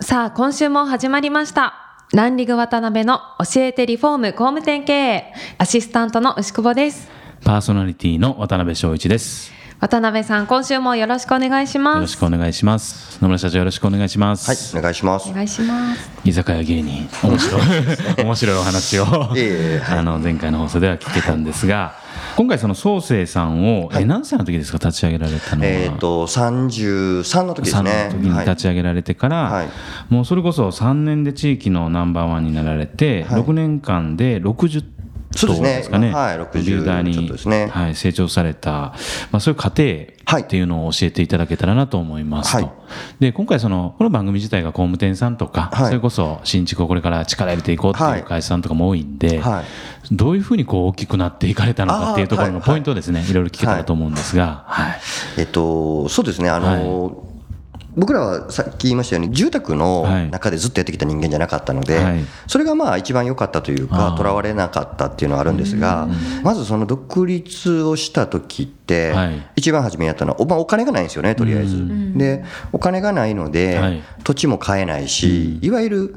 さあ今週も始まりました。ランリグ渡辺の教えてリフォーム工務店経営。アシスタントの牛久保です。パーソナリティの渡辺翔一です。渡辺さん今週もよろしくお願いしますよろしくお願いします。野村社長よろしくお願いします。はい、お願いしますお。願いします居酒屋芸人、面白い、面白いお話を、あの前回の放送では聞けたんですが、今回その創生さんを、え何歳の時ですか立ち上げられたのは？えっ、と、33の時です3ね。の時にはい立ち上げられてから、はいもうそれこそ3年で地域のナンバーワンになられて、はい6年間で60そうですね。ですかね、はい60ビルダーにね。はい、成長された、まあ、そういう過程はい。っていうのを教えていただけたらなと思いますと、はい。で今回その、この番組自体が工務店さんとか、はい。それこそ新築をこれから力入れていこうっていう会社さんとかも多いんで、はい。どういうふうにこう大きくなっていかれたのかっていうところのポイントをですね、い。ろいろ聞けたらと思うんですが、はい。えっと、そうですね、あの、僕らはさっき言いましたように、住宅のはい中でずっとやってきた人間じゃなかったので、はい。それがまあ一番良かったというあか、ー。とらわれなかったっていうのはあるんですが、まずその独立をした時一番初めやったのは、おまあ、お金がないんですよね、とりあえず。で、お金がないので、はい。土地も買えないし、いわゆる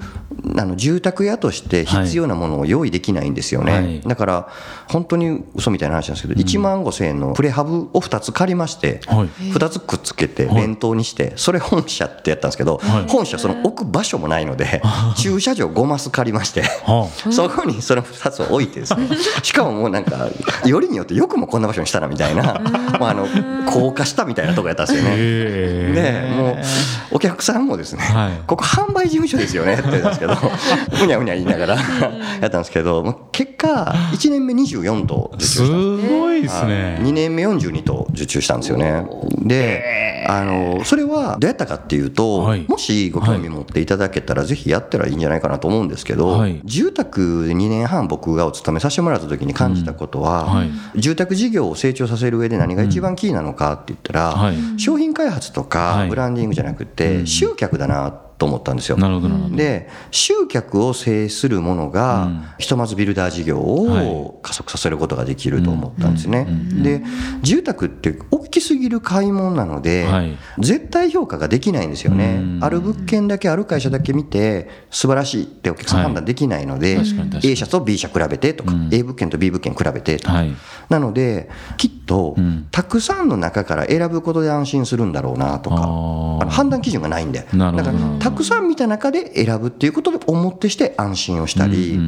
あの住宅屋として必要なものを用意できないんですよね。はい。だから、本当に嘘みたいな話なんですけど、1万5千円のプレハブを2つ借りまして、はい。2つくっつけて、はい。連投にして、それ本社ってやったんですけど、はい。本社、その置く場所もないので、駐車場5マス借りまして。はそこにその2つを置いてですね、しかももうなんか、よりによってよくもこんな場所にしたなみたいな、もうあの高架下みたいなとこやったんですよあね。へでもうお客さんもですね、はい。ここ販売事務所ですよねって言ったんですけど、うにゃうにゃ言いながらやったんですけど、結果、1年目24頭受注すした。んですごいですね。2年目42頭受注したんですよね。で、あのそれはどうやったかっていうと、はい。もしご興味持っていただけたら、ぜひやったらいいんじゃないかなと思うんですけど、はい。住宅で2年半、僕がお勤めさせてもらった時に感じたことは、うん。はい。住宅事業を成長させる上で何が一番キーなのかって言ったら、はい。商品開発とはい。かブランディングじゃなくて、集客だなと思ったんですよ。なるほど、なるほど。で集客を制するものが、うん。ひとまずビルダー事業はいを加速させることができると思ったんですね。で住宅って大きすぎる買い物なので、はい。絶対評価ができないんですよね。うん。ある物件だけある会社だけ見て素晴らしいってお客さんはい判断できないので、確かに確かに。A 社と B 社比べてとか、うん。A 物件と B 物件比べてとか、はい。なのできっと、うん。たくさんの中から選ぶことで安心するんだろうなとか。判断基準がないんで。なるほど。だからたくさん見た中で選ぶっていうことで思ってして安心をしたり、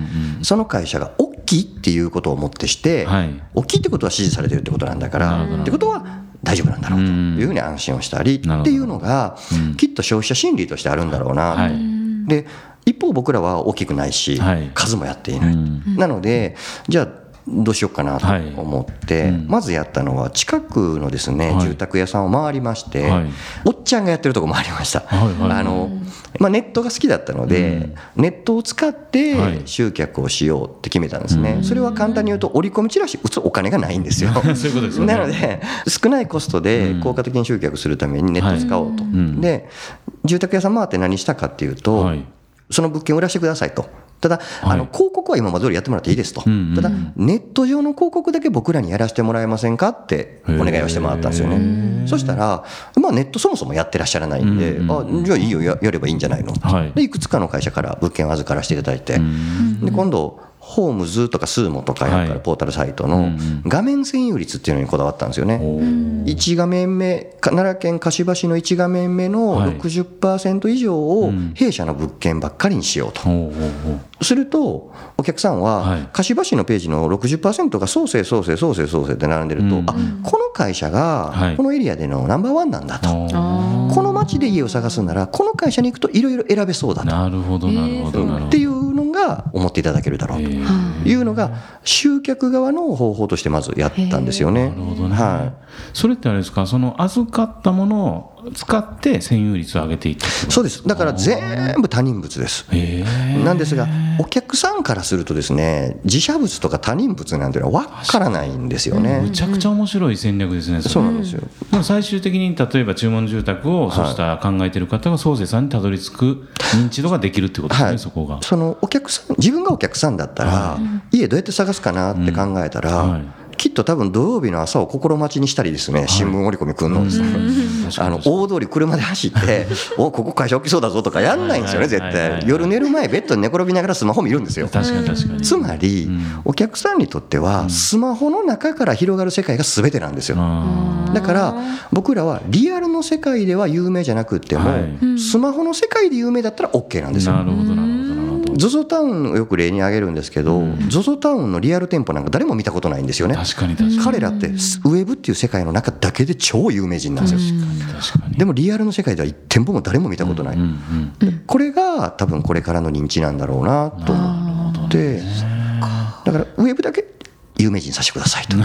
その会社が大きいっていうことを思ってして、はい。大きいってことは支持されてるってことなんだからってことは大丈夫なんだろうというふうに安心をしたりっていうのがうん。きっと消費者心理としてあるんだろうな。と、はい。で一方僕らは大きくないし、はい。数もやっていない、うん。なのでじゃあどうしようかなとはい。思って、うん。まずやったのは近くのですね、はい。住宅屋さんを回りまして、はい。おっちゃんがやってるとこ回りました、はいはいあのまあ、ネットが好きだったので、ネットを使ってはい。集客をしようって決めたんですね、うん。それは簡単に言うと折り込みチラシ打つお金がないんですよ。ね。なので少ないコストで効果的に集客するためにネットを使おうと、はいうん。で住宅屋さん回って何したかっていうと、はい。その物件を売らせてくださいと。ただ、あの広告は今まで通りやってもらっていいですと、ただ、ネット上の広告だけ僕らにやらせてもらえませんか？ってお願いをしてもらったんですよね。そしたら、まあ、ネットそもそもやってらっしゃらないんで、うんあじゃあいいよや、やればいいんじゃないの、はい。でいくつかの会社から物件を預からせていただいて、で今度、ホームズとかスーモとかやっぱはい。りポータルサイトの画面占有率っていうのにこだわったんですよね。1画面目、か奈良県柏市の1画面目のはい。60%以上をうん弊社の物件ばっかりにしようと。すると、お客さんは、はい。柏市のページの60%が創生、創生、創生、創生って並んでると、うんあこの会社はい。がこのエリアでのナンバーワンなんだと、あこの街で家を探すなら、この会社に行くといろいろ選べそうだーなるほどなるほどなるほど。っていうのが思っていただけるだろうとえーいうのが、集客側の方法としてまずやったんですよね。なるほどね、はそれってあれですか？その預かったものを使って占有率を上げていった。そうです。だから全部他人物です。なんですがお客さんからするとですね自社物とか他人物なんていうのは分からないんですよね。むちゃくちゃ面白い戦略ですねそうなんですよ。でも最終的に例えば注文住宅をそうした考えてる方が創生さんにたどり着く認知度ができるってことですね、はい。そこが。そのお客さん自分がお客さんだったら、家どうやって探すかなって考えたら、うんはい。きっと多分土曜日の朝を心待ちにしたりですね新聞折り込み来るのですね、あの大通り車で走って おここ会社起きそうだぞとかやんないんですよね絶対。夜寝る前ベッドに寝転びながらスマホ見るんですよ。確かに確かに。つまり、お客さんにとってはスマホの中から広がる世界が全てなんですよ。あだから僕らはリアルの世界では有名じゃなくっても、はい。スマホの世界で有名だったら OK なんですよ。なるほどなるほど ZOZO タウンをよく例に挙げるんですけど、ZOZO タウンのリアル店舗なんか誰も見たことないんですよね。確かに確かに。彼らってウェブっていう世界の中だけで超有名人なんですよ。でもリアルの世界では一店舗も誰も見たことない。これが多分これからの認知なんだろうなと思って、だからウェブだけ有名人させてくださいと。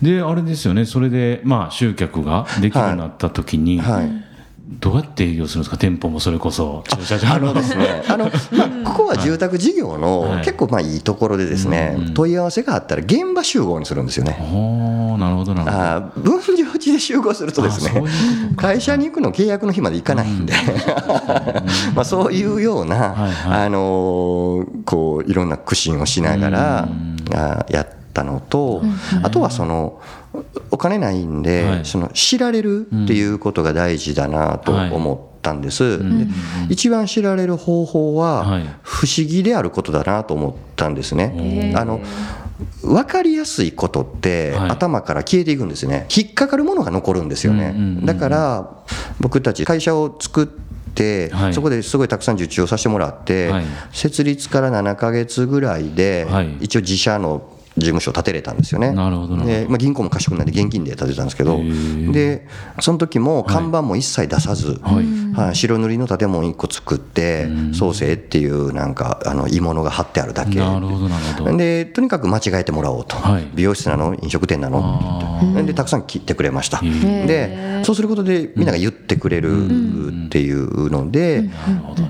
であれですよね。それでまあ集客ができるようになった時に、はいどうやって営業するんですか？店舗もそれこそ。駐車場あのですね、あのまあ、ここは住宅事業はい。の結構まあいいところでですね、問い合わせがあったら現場集合にするんですよね。おーなるほどなるほど。あー分譲地で集合するとですね会社に行くの契約の日まで行かないんで、まあそういうような、はいはい。あのーこういろんな苦心をしながらあーやったのと、あとはそのお金ないんで、はい。その知られるっていうことが大事だなと思ったんです、で一番知られる方法ははい。不思議であることだなと思ったんですね。あの分かりやすいことってはい。頭から消えていくんですね。引っかかるものが残るんですよね、うんうんうんうん。だから僕たち会社を作って、はい。そこですごいたくさん受注をさせてもらって、はい。設立から7か月ぐらいで、はい。一応自社の事務所を建てれたんですよね。なるほどでまあ、銀行も賢くないんで現金で建てたんですけどでその時も看板も一切出さず、はい。白塗りの建物1個作って創生っていうなんかあの鋳物が貼ってあるだけ。なるほどなるほど。でとにかく間違えてもらおうと、はい。美容室なの？飲食店なの？でたくさん切ってくれました。でそうすることでみんなが言ってくれるっていうので、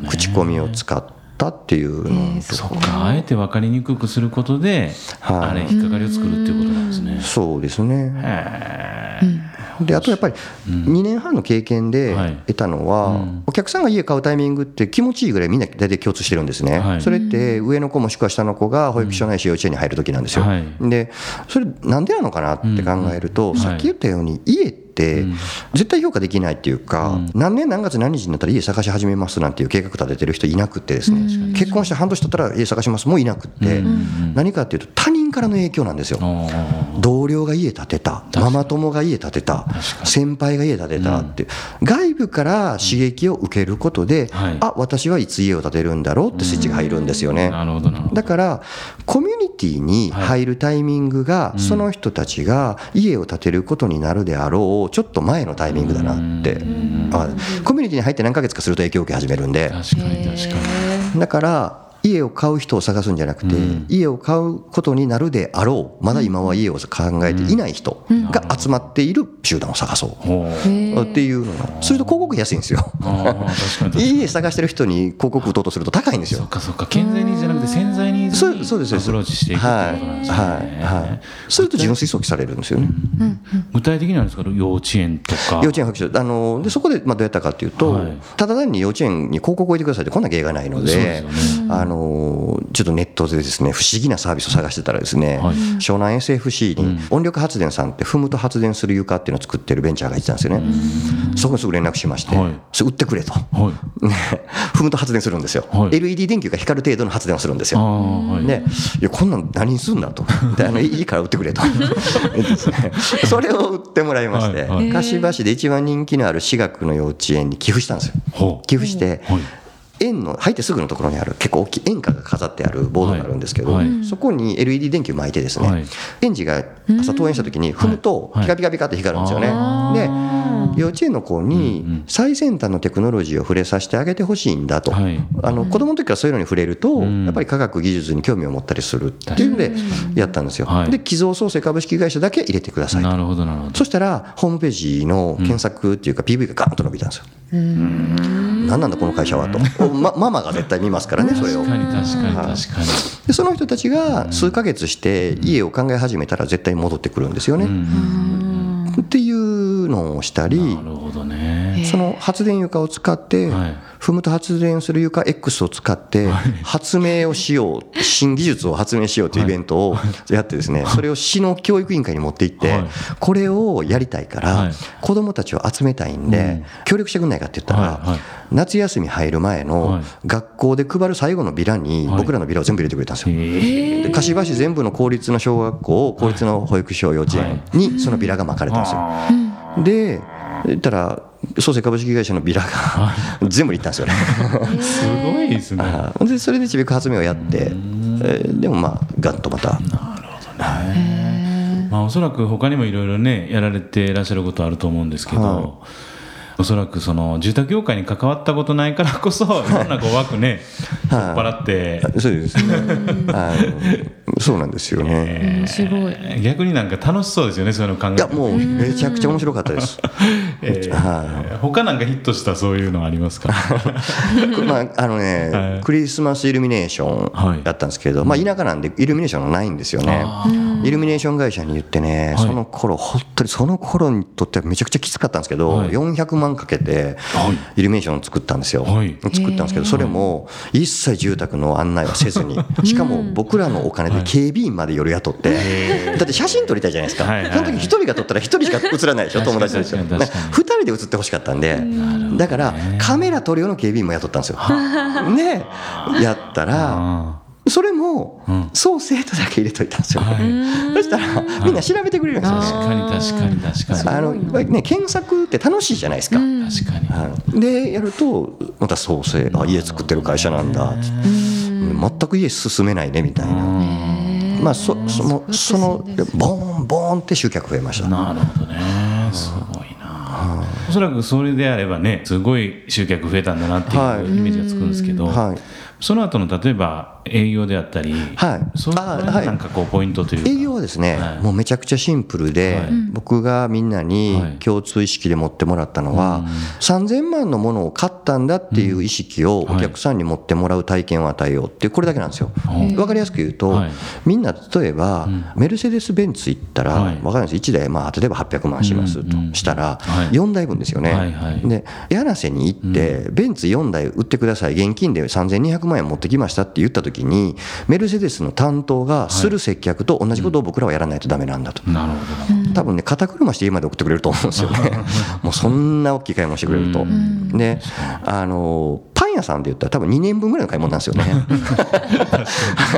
口コミを使ったっていうのとそっかあえて分かりにくくすることで、はい。あれ引っかかりを作るっていうことなんですね。そうですね。へであとやっぱり2年半の経験ではい。得たのは、お客さんが家買うタイミングって気持ちいいぐらいみんな大体共通してるんですね、はい。それって上の子もしくは下の子が保育所ないし幼稚園に入る時なんですよ、はい。でそれなんでなのかなって考えると、ん。さっき言ったように家って絶対評価できないっていうか、何年何月何日になったら家探し始めますなんていう計画立ててる人いなくってですね、結婚して半年経ったら家探しますもういなくって、何かっていうと他人からの影響なんですよ、同僚が家建てた。ママ友が家建てた。先輩が家建てたって、外部から刺激を受けることで、はい。あ私はいつ家を建てるんだろうってスイッチが入るんですよね。ーなるほどなるほど。だからコミュニティに入るタイミングが、その人たちが家を建てることになるであろうちょっと前のタイミングだなって、あコミュニティに入って何ヶ月かすると影響を受け始めるんで。確かに確かに。だから家を買う人を探すんじゃなくて、家を買うことになるであろうまだ今は家を考えていない人が集まっている集団を探そう。っていうのが。すると広告安いんですよ。家探してる人に広告打とうとすると高いんですよ。そっ。かそっか。健全ニーズじゃなくて潜在にそうそうですアプローチしていくってことなんですね、はいはい。はい。すると純粋早期されるんですよね。具体的にはですか？幼稚園とか。幼稚園保育所あのでそこでまあどうやったかというと、はい。ただ単に幼稚園に広告を置いてくださいってこんな芸がないのでそうですよあのちょっとネットでですね不思議なサービスを探してたらですね、はい。湘南 SFC に音力発電さんって踏むと発電する床っていうのを作ってるベンチャーがいてたんですよね、そこにすぐ連絡しまして、はい。それ売ってくれと。はい。ね踏むと発電するんですよ、はい。LED 電球が光る程度の発電をするんですよ。はい、ね、いやこんなん何にすんだと。であのいいから売ってくれと。それを売ってもらいまして、はい。はい。柏市で一番人気のある私学の幼稚園に寄付したんですよ。寄付して、はい円の入ってすぐのところにある結構大きい円歌が飾ってあるボードがあるんですけど、はい。はいそこに LED 電球巻いてですね、はい。園児が朝登園した時に踏むとはい。ピカピカピカって光るんですよね。で幼稚園の子うんうん。に最先端のテクノロジーを触れさせてあげてほしいんだと、はい。あの子供の時からそういうのに触れると、ん。やっぱり科学技術に興味を持ったりするっていうのでやったんですよ。はい。で寄贈創生株式会社だけ入れてくださいと。なるほどなるほど。そしたらホームページの検索っていうか PV がガーンと伸びたんですよ。何なんだこの会社はと、ま、ママが絶対見ますからねそれを。確。かに確かにはい。確かに。でその人たちが数ヶ月して家を考え始めたら絶対戻ってくるんですよね。っていうのをしたりなるほどね。その発電床を使ってはい踏むと発電する床 X を使って発明をしよう新技術を発明しようというイベントをやってですねそれを市の教育委員会に持って行ってはい。これをやりたいかはらい。子どもたちを集めたいんで協力してくんないかって言ったら夏休み入る前はのい。学校で配る最後のビラにはい。僕らのビラを全部入れてくれたんですよ。柏市全部の公立の小学校公立の保育所幼稚園にそのビラが巻かれたんですよ。で言ったら創生株式会社のビラが全部いったんですよね。ーすごいですね。でそれでちびく発明をやって、えーでもまあガッとまた。まあおそらく他にもいろいろねやられていらっしゃることあると思うんですけど、はい。おそらくその住宅業界に関わったことないからこそい。ろんなこう枠ね取っ払って、そうですねそうなんですよね。面白い。逆になんか楽しそうですよねそういうの考えいやもうめちゃくちゃ面白かったです。えーは他なんかヒットしたそういうのありますか？まああのね、はい。クリスマスイルミネーショはいンやったんですけど、まあ田舎なんでイルミネーションがないんですよね。イルミネーション会社に言ってね、はい。その頃本当にその頃にとってはめちゃくちゃきつかったんですけど、はい。400万かけてイルミネーションを作ったんですよ。はい。作ったんですけど、それも一切住宅の案内はせずに、しかも僕らのお金で警備員まで夜雇って、だって写真撮りたいじゃないですか、その時一人が撮ったら一人しか映らないでしょ、友達と一緒確かに。確かに二人で写ってほしかったんで、だからカメラ撮る用の警備員も雇ったんですよ。で、やったら、あそれもうん。そう生徒だけ入れといたんですよ。はい。そしたらみんな調べてくれるんですよね。確かに確かに確かに。ね検索って楽しいじゃないですか。確かに。はい、でやるとまた創生あ家作ってる会社なんだ全く家進めないねみたいな、まあそそのそのボーンボーンって集客増えました。なるほどね。すごいな。おそらくそれであればねすごい集客増えたんだなってはい。いうイメージがつくんですけど、はい。その後の例えば営業であったり、はい。そういうあはい。なんかこうポイントというか。営業はですね、はい。もうめちゃくちゃシンプルで、はい。僕がみんなにはい。共通意識で持ってもらったのは、3000万のものを買ったんだっていう意識をお客さんに持ってもらう体験を与えようってこれだけなんですよ。はい。わかりやすく言うと、はい。みんな例えば、メルセデス・ベンツ行ったら、はい。わかるんです1台、まあ、例えば800万しますとしたら、はい。4台分ですよね。はいはい。で柳瀬に行って、ベンツ4台売ってください。現金で3200万円持ってきましたって言った時にメルセデスの担当がする接客と同じことを僕らはやらないとダメなんだと。なるほど。なるほ多分ね肩車して家まで送ってくれると思うんですよね。もうそんな大きい買い物してくれると。であのパン屋さんで言ったら多分2年分ぐらいの買い物なんですよね。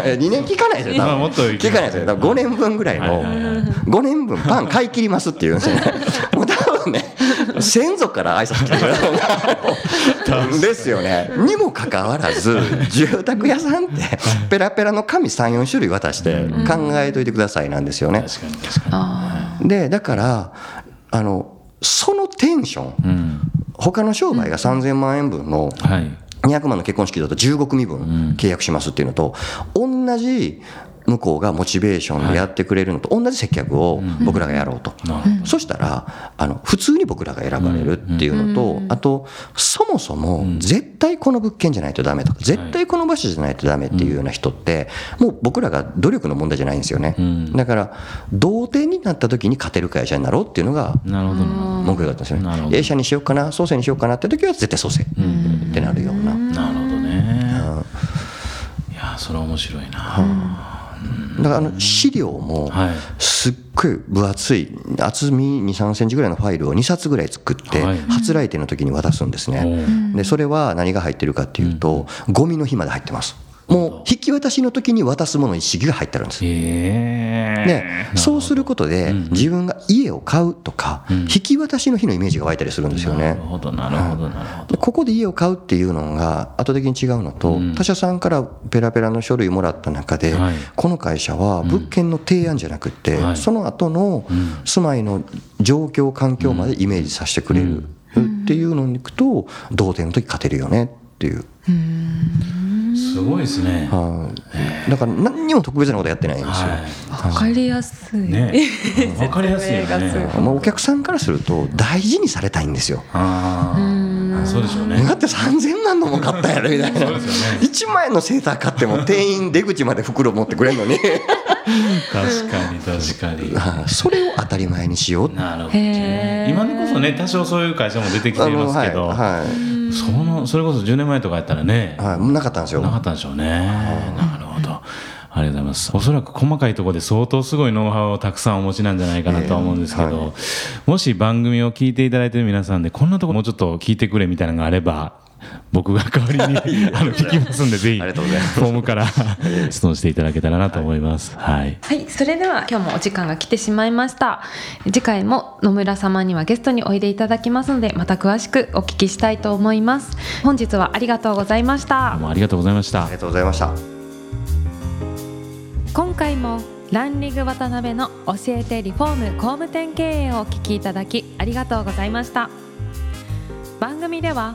2 年聞かないですよ多分。聞かないですよ。多分5年分ぐらいの5年分パン買い切りますって言うんですよね。もう多分ね 先祖から挨拶来てくれるですよね。にもかかわらず 住宅屋さんってペラペラの紙34種類渡して考えといてくださいなんですよね。確かに確かでだからあのそのテンションにうん。他の商売が3000万円分のはい。200万の結婚式だと15組分契約しますっていうのと同じ向こうがモチベーションでやってくれるのと同じ接客を僕らがやろうと、そしたらあの普通に僕らが選ばれるっていうのと、あとそもそも絶対この物件じゃないとダメと。か絶対この場所じゃないとダメっていうような人ってもう僕らが努力の問題じゃないんですよね、ん。だから同点になった時に勝てる会社になろうっていうのがどなるほど。な目標だったんですよね。A 社にしようかな創生にしようかなって時は絶対創生ってなるような。なるほどね。いやそれは面白いなだからあの資料もはい。すっごい分厚い厚み2 3センチぐらいのファイルを2冊ぐらい作ってはい。初来店の時に渡すんですね。でそれは何が入ってるかっていうとゴミの日まで入ってますもう引き渡しの時に渡すものに主義が入ってるんです。え。でそうすることでうん自分が家を買うとかうん。引き渡しの日のイメージが湧いたりするんですよね。なる。ほどなるほどなるほど。でここで家を買うっていうのが後的に違うのと、うん。他社さんからペラペラの書類もらった中で、はい。この会社は物件の提案じゃなくて、はい。その後のうん。住まいの状況環境までイメージさせてくれるっていうのに行くと同点の時勝てるよねっていう、すごいですね。はい。だから何にも特別なことやってないんですよ。はわかりやすい。いね。わかりやすいよね。まあお客さんからすると大事にされたいんですよ。ああそうでしょうね。だって3000万のも買ったやろみたいな。そうですよね。1万円のセーター買っても店員出口まで袋持ってくれるのに。確かに確かに。はい。それを当たり前にしよう。なるほど。ね今でこそね多少そういう会社も出てきてますけど、あのはいはいそのそれこそ10年前とかやったらね、はい、なかったんですよなかったんでしょうね。なるほど。ありがとうございます。おそらく細かいところで相当すごいノウハウをたくさんお持ちなんじゃないかなとは思うんですけど、ええはもし番組を聞いていただいている皆さんで、こんなところもうちょっと聞いてくれみたいなのがあれば、僕が代わりに あの聞きますんで、ぜひ、ありがとうございますフォームから質問していただけたらなと思います。はい。はい、それでは今日もお時間が来てしまいました。次回も野村様にはゲストにおいでいただきますので、また詳しくお聞きしたいと思います。本日はありがとうございましたどう。もありがとうございましたあり。がとうございました今回もランリング渡辺の教えてリフォーム工務店経営をお聞きいただきありがとうございました番組では